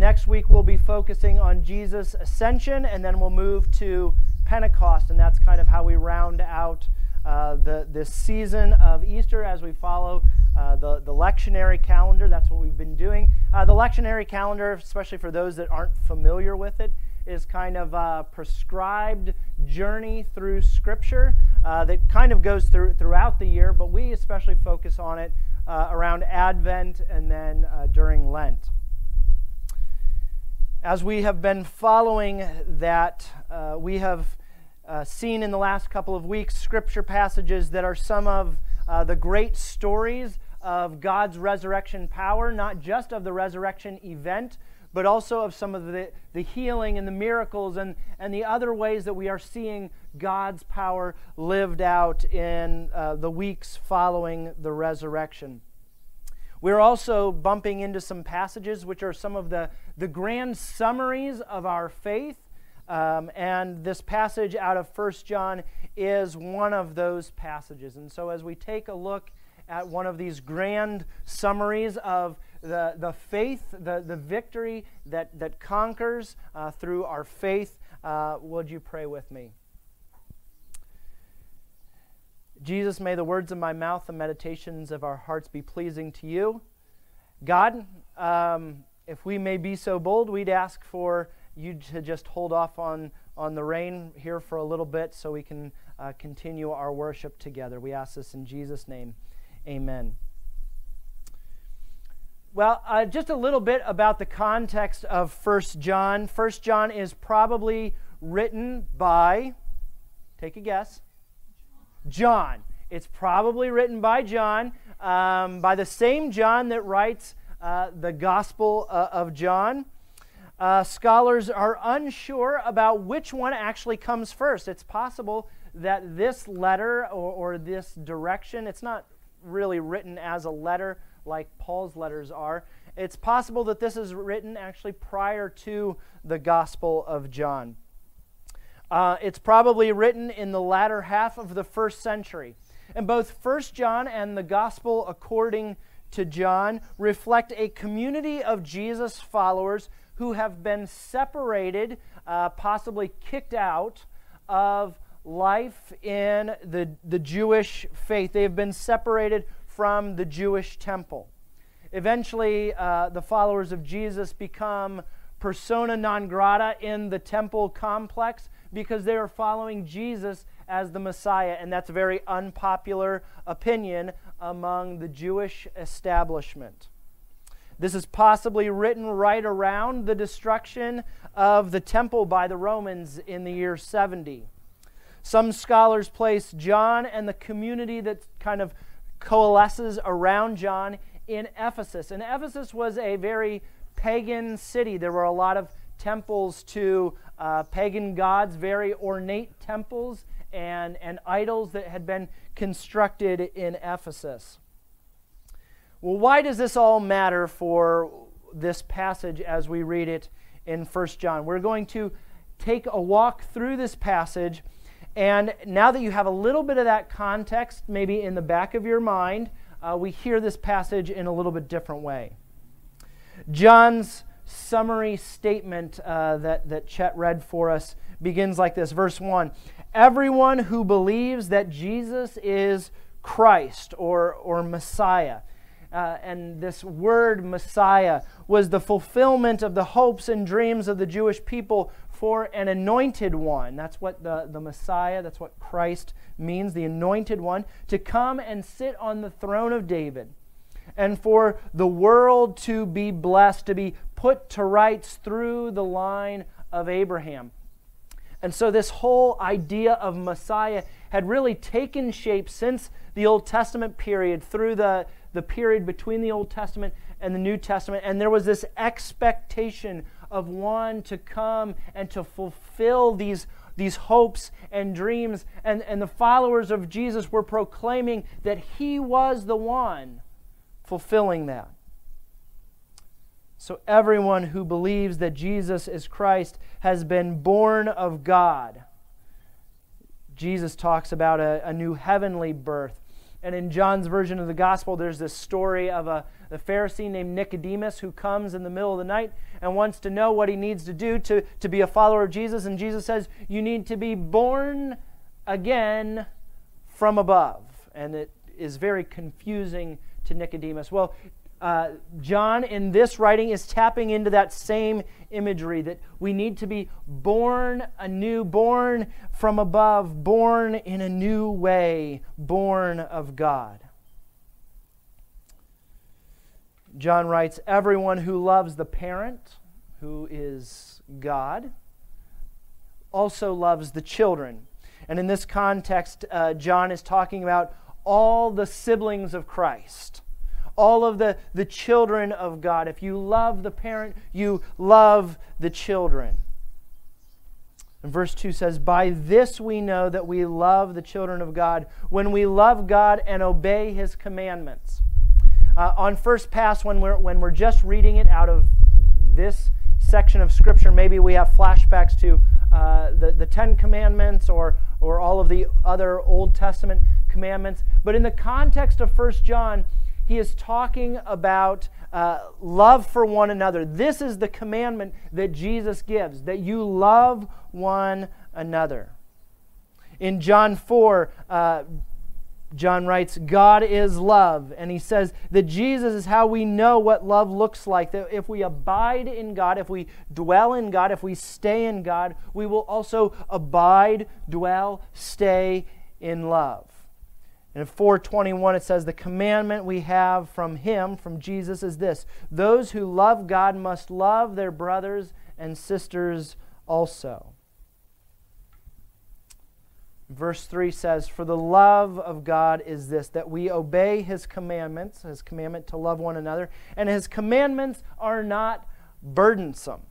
next week we'll be focusing on Jesus' ascension, and then we'll move to Pentecost, and that's kind of how we round out uh, the this season of Easter as we follow uh, the the lectionary calendar. That's what we've been doing. Uh, the lectionary calendar, especially for those that aren't familiar with it, is kind of a prescribed journey through Scripture uh, that kind of goes through throughout the year, but we especially focus on it uh, around Advent and then uh, during Lent. As we have been following that, uh, we have uh, seen in the last couple of weeks scripture passages that are some of uh, the great stories of God's resurrection power, not just of the resurrection event, but also of some of the, the healing and the miracles and, and the other ways that we are seeing God's power lived out in uh, the weeks following the resurrection. We're also bumping into some passages which are some of the, the grand summaries of our faith. Um, and this passage out of 1 John is one of those passages. And so, as we take a look at one of these grand summaries of the, the faith, the, the victory that, that conquers uh, through our faith, uh, would you pray with me? Jesus, may the words of my mouth and meditations of our hearts be pleasing to you. God, um, if we may be so bold, we'd ask for you to just hold off on, on the rain here for a little bit so we can uh, continue our worship together. We ask this in Jesus' name. Amen. Well, uh, just a little bit about the context of First John. First John is probably written by, take a guess, John. It's probably written by John, um, by the same John that writes uh, the Gospel uh, of John. Uh, scholars are unsure about which one actually comes first. It's possible that this letter or, or this direction, it's not really written as a letter like Paul's letters are. It's possible that this is written actually prior to the Gospel of John. Uh, it's probably written in the latter half of the first century. And both First John and the Gospel according to John reflect a community of Jesus followers who have been separated, uh, possibly kicked out of life in the, the Jewish faith. They have been separated from the Jewish temple. Eventually, uh, the followers of Jesus become persona non grata in the temple complex because they are following Jesus as the Messiah, and that's a very unpopular opinion among the Jewish establishment. This is possibly written right around the destruction of the temple by the Romans in the year 70. Some scholars place John and the community that kind of coalesces around John in Ephesus. And Ephesus was a very pagan city. There were a lot of temples to uh, pagan gods, very ornate temples and, and idols that had been constructed in Ephesus. Well, why does this all matter for this passage as we read it in 1 John? We're going to take a walk through this passage, and now that you have a little bit of that context, maybe in the back of your mind, uh, we hear this passage in a little bit different way. John's summary statement uh, that, that Chet read for us begins like this Verse 1 Everyone who believes that Jesus is Christ or, or Messiah. Uh, and this word Messiah was the fulfillment of the hopes and dreams of the Jewish people for an anointed one. That's what the, the Messiah, that's what Christ means, the anointed one, to come and sit on the throne of David. And for the world to be blessed, to be put to rights through the line of Abraham. And so, this whole idea of Messiah had really taken shape since the Old Testament period, through the, the period between the Old Testament and the New Testament. And there was this expectation of one to come and to fulfill these, these hopes and dreams. And, and the followers of Jesus were proclaiming that he was the one fulfilling that. So, everyone who believes that Jesus is Christ has been born of God. Jesus talks about a, a new heavenly birth. And in John's version of the gospel, there's this story of a, a, Pharisee named Nicodemus who comes in the middle of the night and wants to know what he needs to do to, to be a follower of Jesus. And Jesus says, You need to be born again from above. And it is very confusing to Nicodemus. Well, uh, John in this writing is tapping into that same imagery that we need to be born anew, born from above, born in a new way, born of God. John writes Everyone who loves the parent, who is God, also loves the children. And in this context, uh, John is talking about all the siblings of Christ all of the, the children of God. If you love the parent, you love the children. And verse 2 says, By this we know that we love the children of God, when we love God and obey his commandments. Uh, on first pass, when we're, when we're just reading it out of this section of Scripture, maybe we have flashbacks to uh, the, the Ten Commandments or, or all of the other Old Testament commandments. But in the context of First John, he is talking about uh, love for one another. This is the commandment that Jesus gives that you love one another. In John 4, uh, John writes, God is love. And he says that Jesus is how we know what love looks like. That if we abide in God, if we dwell in God, if we stay in God, we will also abide, dwell, stay in love. And in 421, it says, The commandment we have from him, from Jesus, is this those who love God must love their brothers and sisters also. Verse 3 says, For the love of God is this, that we obey his commandments, his commandment to love one another, and his commandments are not burdensome.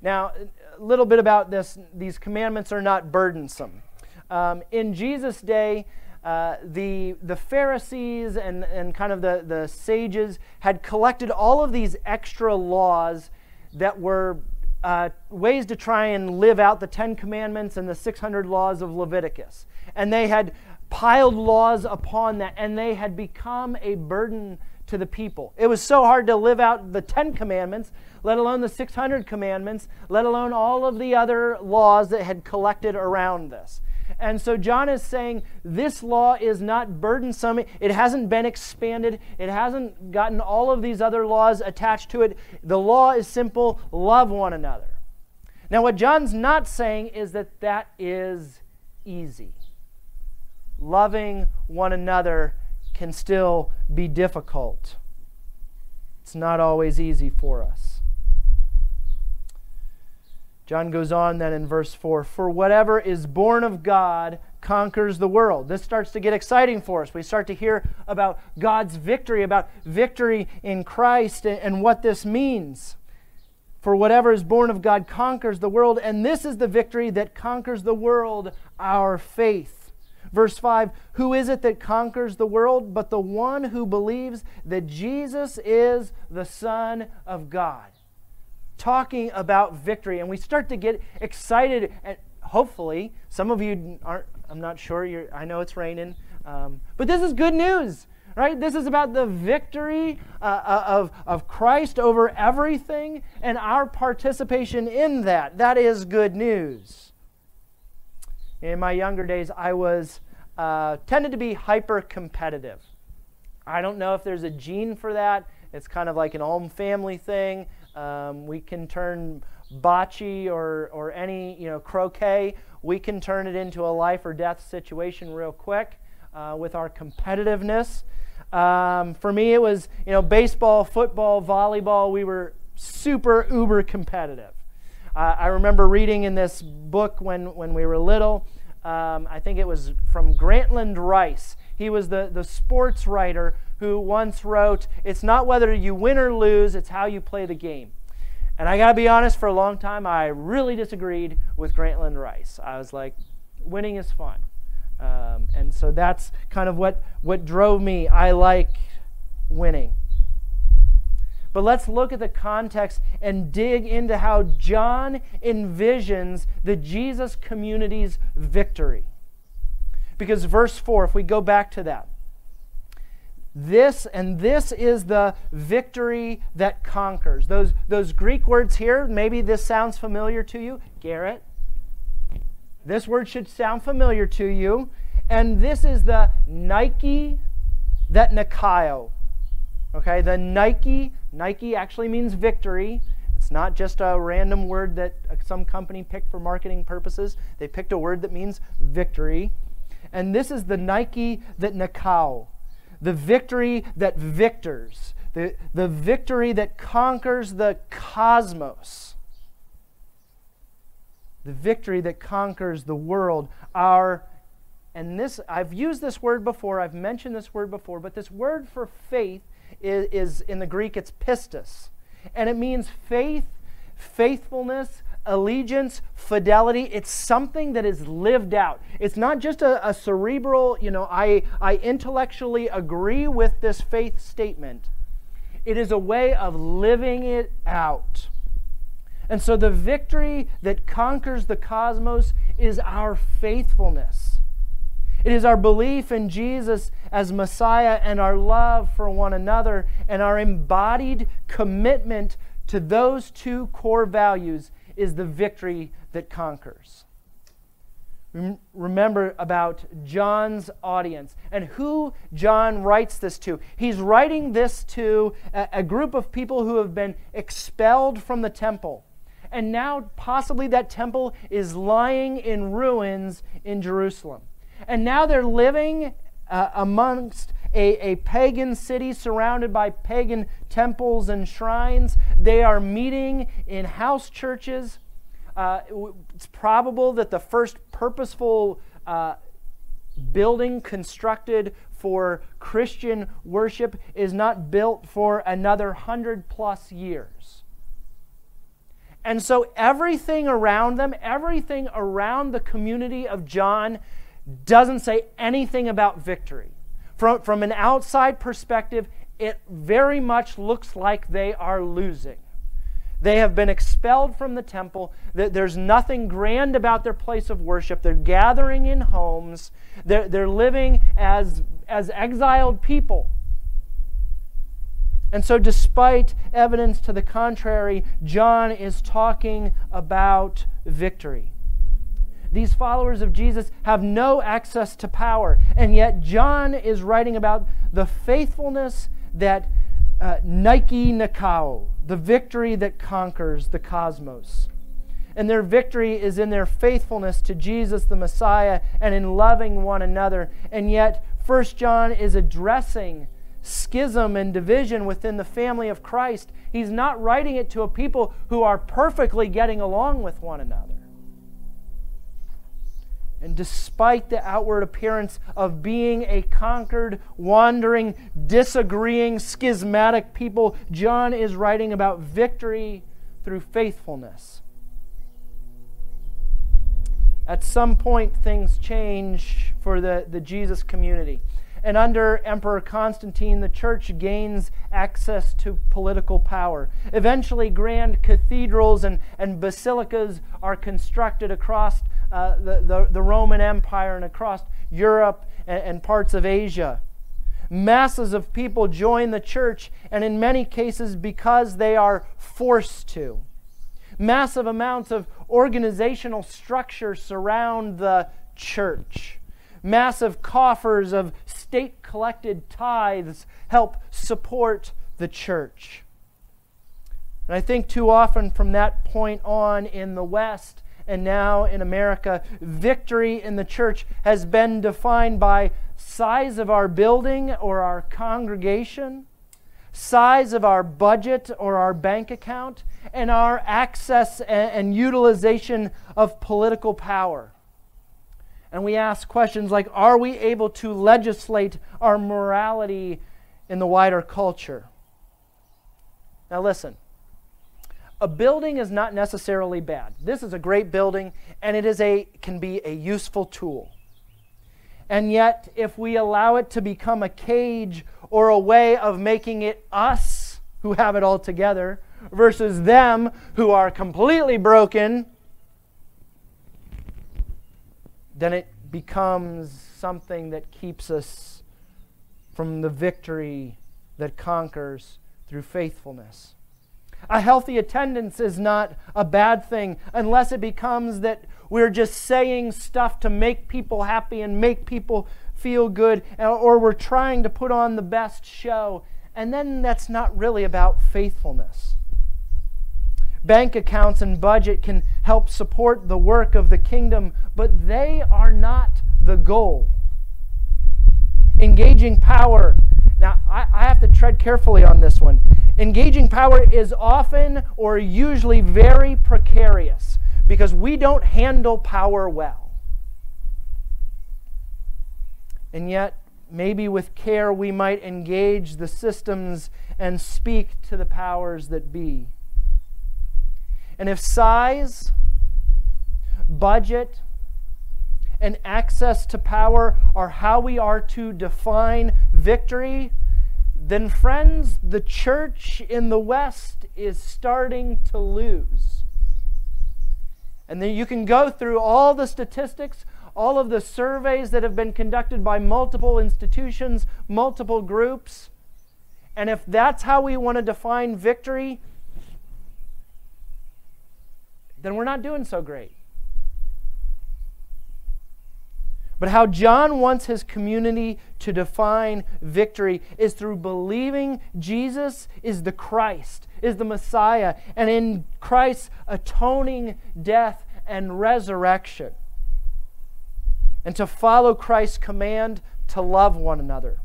Now, a little bit about this these commandments are not burdensome. Um, in Jesus' day, uh, the, the Pharisees and, and kind of the, the sages had collected all of these extra laws that were uh, ways to try and live out the Ten Commandments and the 600 laws of Leviticus. And they had piled laws upon that, and they had become a burden to the people. It was so hard to live out the Ten Commandments, let alone the 600 commandments, let alone all of the other laws that had collected around this. And so John is saying this law is not burdensome. It hasn't been expanded. It hasn't gotten all of these other laws attached to it. The law is simple love one another. Now, what John's not saying is that that is easy. Loving one another can still be difficult. It's not always easy for us. John goes on then in verse 4 For whatever is born of God conquers the world. This starts to get exciting for us. We start to hear about God's victory, about victory in Christ, and what this means. For whatever is born of God conquers the world, and this is the victory that conquers the world, our faith. Verse 5 Who is it that conquers the world but the one who believes that Jesus is the Son of God? Talking about victory, and we start to get excited. And hopefully, some of you aren't. I'm not sure. You're, I know it's raining, um, but this is good news, right? This is about the victory uh, uh, of of Christ over everything, and our participation in that. That is good news. In my younger days, I was uh, tended to be hyper competitive. I don't know if there's a gene for that. It's kind of like an all family thing. Um, we can turn bocce or, or any you know croquet, we can turn it into a life or death situation real quick uh, with our competitiveness. Um, for me, it was you know baseball, football, volleyball. We were super uber competitive. Uh, I remember reading in this book when when we were little. Um, I think it was from Grantland Rice. He was the, the sports writer who once wrote, It's not whether you win or lose, it's how you play the game. And I got to be honest, for a long time, I really disagreed with Grantland Rice. I was like, winning is fun. Um, and so that's kind of what, what drove me. I like winning. But let's look at the context and dig into how John envisions the Jesus community's victory. Because verse 4, if we go back to that, This and this is the victory that conquers. Those, those Greek words here, maybe this sounds familiar to you. Garrett, this word should sound familiar to you. And this is the Nike that Nikao. Okay, the Nike, Nike actually means victory. It's not just a random word that some company picked for marketing purposes. They picked a word that means victory. And this is the Nike that Nikao, the victory that victors, the, the victory that conquers the cosmos, the victory that conquers the world. Our, and this, I've used this word before, I've mentioned this word before, but this word for faith is, is in the Greek, it's pistis. And it means faith, faithfulness, allegiance, fidelity. It's something that is lived out. It's not just a, a, cerebral, you know, I, I intellectually agree with this faith statement. It is a way of living it out. And so the victory that conquers the cosmos is our faithfulness. It is our belief in Jesus as Messiah and our love for one another and our embodied commitment to those two core values is the victory that conquers. Remember about John's audience and who John writes this to. He's writing this to a, group of people who have been expelled from the temple. And now, possibly, that temple is lying in ruins in Jerusalem. And now they're living uh, amongst a, a pagan city surrounded by pagan temples and shrines. They are meeting in house churches. Uh, it's probable that the first purposeful uh, building constructed for Christian worship is not built for another hundred plus years. And so everything around them, everything around the community of John doesn't say anything about victory. From, from an outside perspective, it very much looks like they are losing. They have been expelled from the temple. There's nothing grand about their place of worship. They're gathering in homes. They're, they're living as, as exiled people. And so, despite evidence to the contrary, John is talking about victory. These followers of Jesus have no access to power. And yet, John is writing about the faithfulness that uh, Nike Nikao, the victory that conquers the cosmos. And their victory is in their faithfulness to Jesus the Messiah and in loving one another. And yet, First John is addressing schism and division within the family of Christ. He's not writing it to a people who are perfectly getting along with one another. And despite the outward appearance of being a conquered, wandering, disagreeing, schismatic people, John is writing about victory through faithfulness. At some point, things change for the, the Jesus community. And under Emperor Constantine, the church gains access to political power. Eventually, grand cathedrals and, and basilicas are constructed across uh, the, the, the, Roman Empire and across Europe and, and parts of Asia. Masses of people join the church, and in many cases, because they are forced to. Massive amounts of organizational structure surround the church. Massive coffers of state collected tithes help support the church. And I think too often from that point on in the West, and now in America, victory in the church has been defined by size of our building or our congregation, size of our budget or our bank account, and our access and, utilization of political power. And we ask questions like Are we able to legislate our morality in the wider culture? Now, listen a building is not necessarily bad. This is a great building and it is a can be a useful tool. And yet if we allow it to become a cage or a way of making it us who have it all together versus them who are completely broken, then it becomes something that keeps us from the victory that conquers through faithfulness. A healthy attendance is not a bad thing unless it becomes that we're just saying stuff to make people happy and make people feel good, uh, or we're trying to put on the best show. And then that's not really about faithfulness. Bank accounts and budget can help support the work of the kingdom, but they are not the goal. Engaging power. Now, I, I, have to tread carefully on this one. Engaging power is often or usually very precarious because we don't handle power well. And yet, maybe with care, we might engage the systems and speak to the powers that be. And if size, budget, and access to power are how we are to define victory, then, friends, the church in the West is starting to lose. And then you can go through all the statistics, all of the surveys that have been conducted by multiple institutions, multiple groups. And if that's how we want to define victory, then we're not doing so great. But how John wants his community to define victory is through believing Jesus is the Christ, is the Messiah, and in Christ's atoning death and resurrection. And to follow Christ's command to love one another.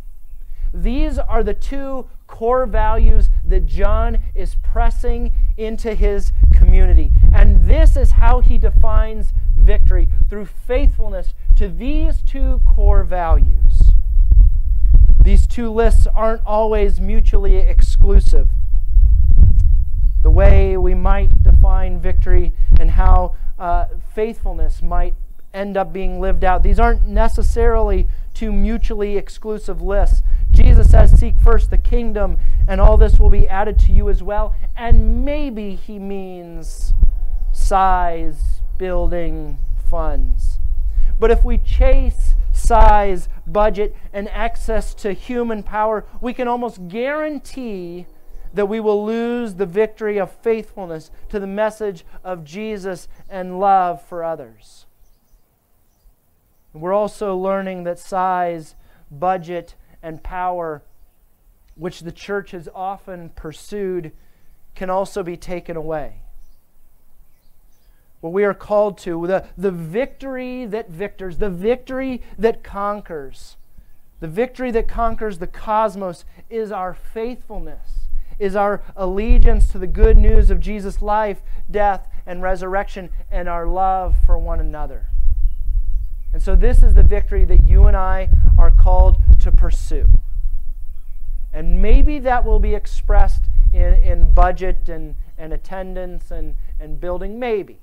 These are the two core values that John is pressing into his community. And this is how he defines victory through faithfulness to these two core values. These two lists aren't always mutually exclusive. The way we might define victory and how uh, faithfulness might end up being lived out. These aren't necessarily two mutually exclusive lists. Jesus says, Seek first the kingdom, and all this will be added to you as well. And maybe he means size, building, funds. But if we chase size, budget, and access to human power, we can almost guarantee that we will lose the victory of faithfulness to the message of Jesus and love for others. We're also learning that size, budget, and power, which the church has often pursued, can also be taken away what we are called to, the, the victory that victors, the victory that conquers. The victory that conquers the cosmos is our faithfulness, is our allegiance to the good news of Jesus' life, death, and resurrection, and our love for one another. And so, this is the victory that you and I are called to pursue. And maybe that will be expressed in, in budget and, and attendance and, and building, maybe.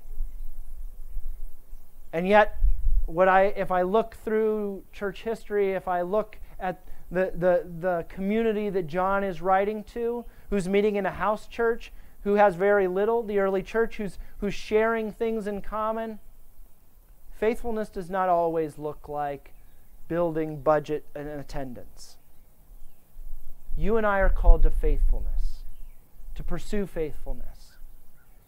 And yet, what I, if I look through church history, if I look at the, the, the community that John is writing to, who's meeting in a house church, who has very little, the early church, who's, who's sharing things in common, faithfulness does not always look like building budget and attendance. You and I are called to faithfulness, to pursue faithfulness.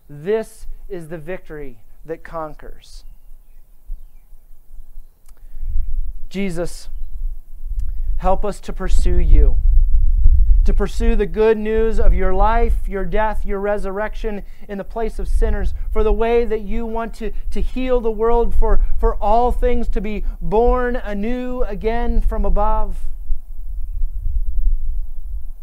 This is the victory that conquers. Jesus, help us to pursue you, to pursue the good news of your life, your death, your resurrection in the place of sinners, for the way that you want to, to heal the world, for, for all things to be born anew again from above.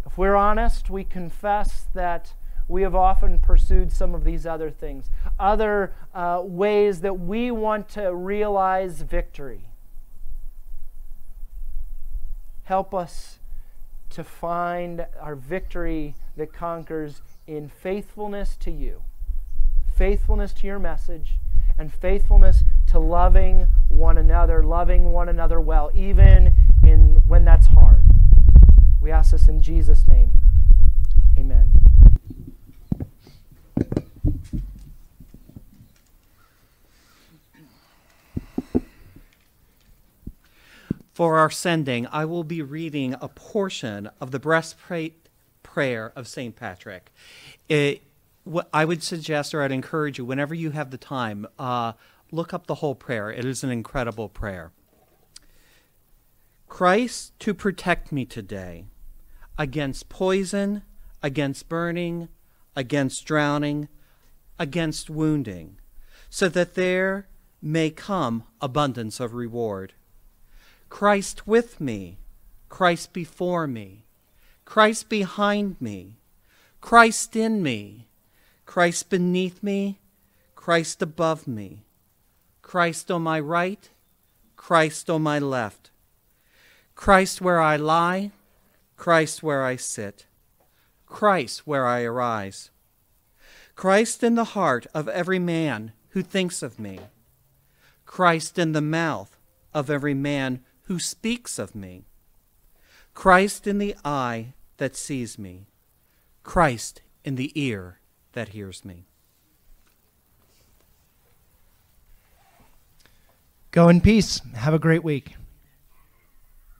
If we're honest, we confess that we have often pursued some of these other things, other uh, ways that we want to realize victory. Help us to find our victory that conquers in faithfulness to you, faithfulness to your message, and faithfulness to loving one another, loving one another well, even in when that's hard. We ask this in Jesus' name. Amen. For our sending, I will be reading a portion of the breastplate prayer of St. Patrick. It, I would suggest, or I'd encourage you, whenever you have the time, uh, look up the whole prayer. It is an incredible prayer. Christ to protect me today against poison, against burning, against drowning, against wounding, so that there may come abundance of reward. Christ with me, Christ before me, Christ behind me, Christ in me, Christ beneath me, Christ above me, Christ on my right, Christ on my left, Christ where I lie, Christ where I sit, Christ where I arise, Christ in the heart of every man who thinks of me, Christ in the mouth of every man who speaks of me, Christ in the eye that sees me, Christ in the ear that hears me. Go in peace. Have a great week.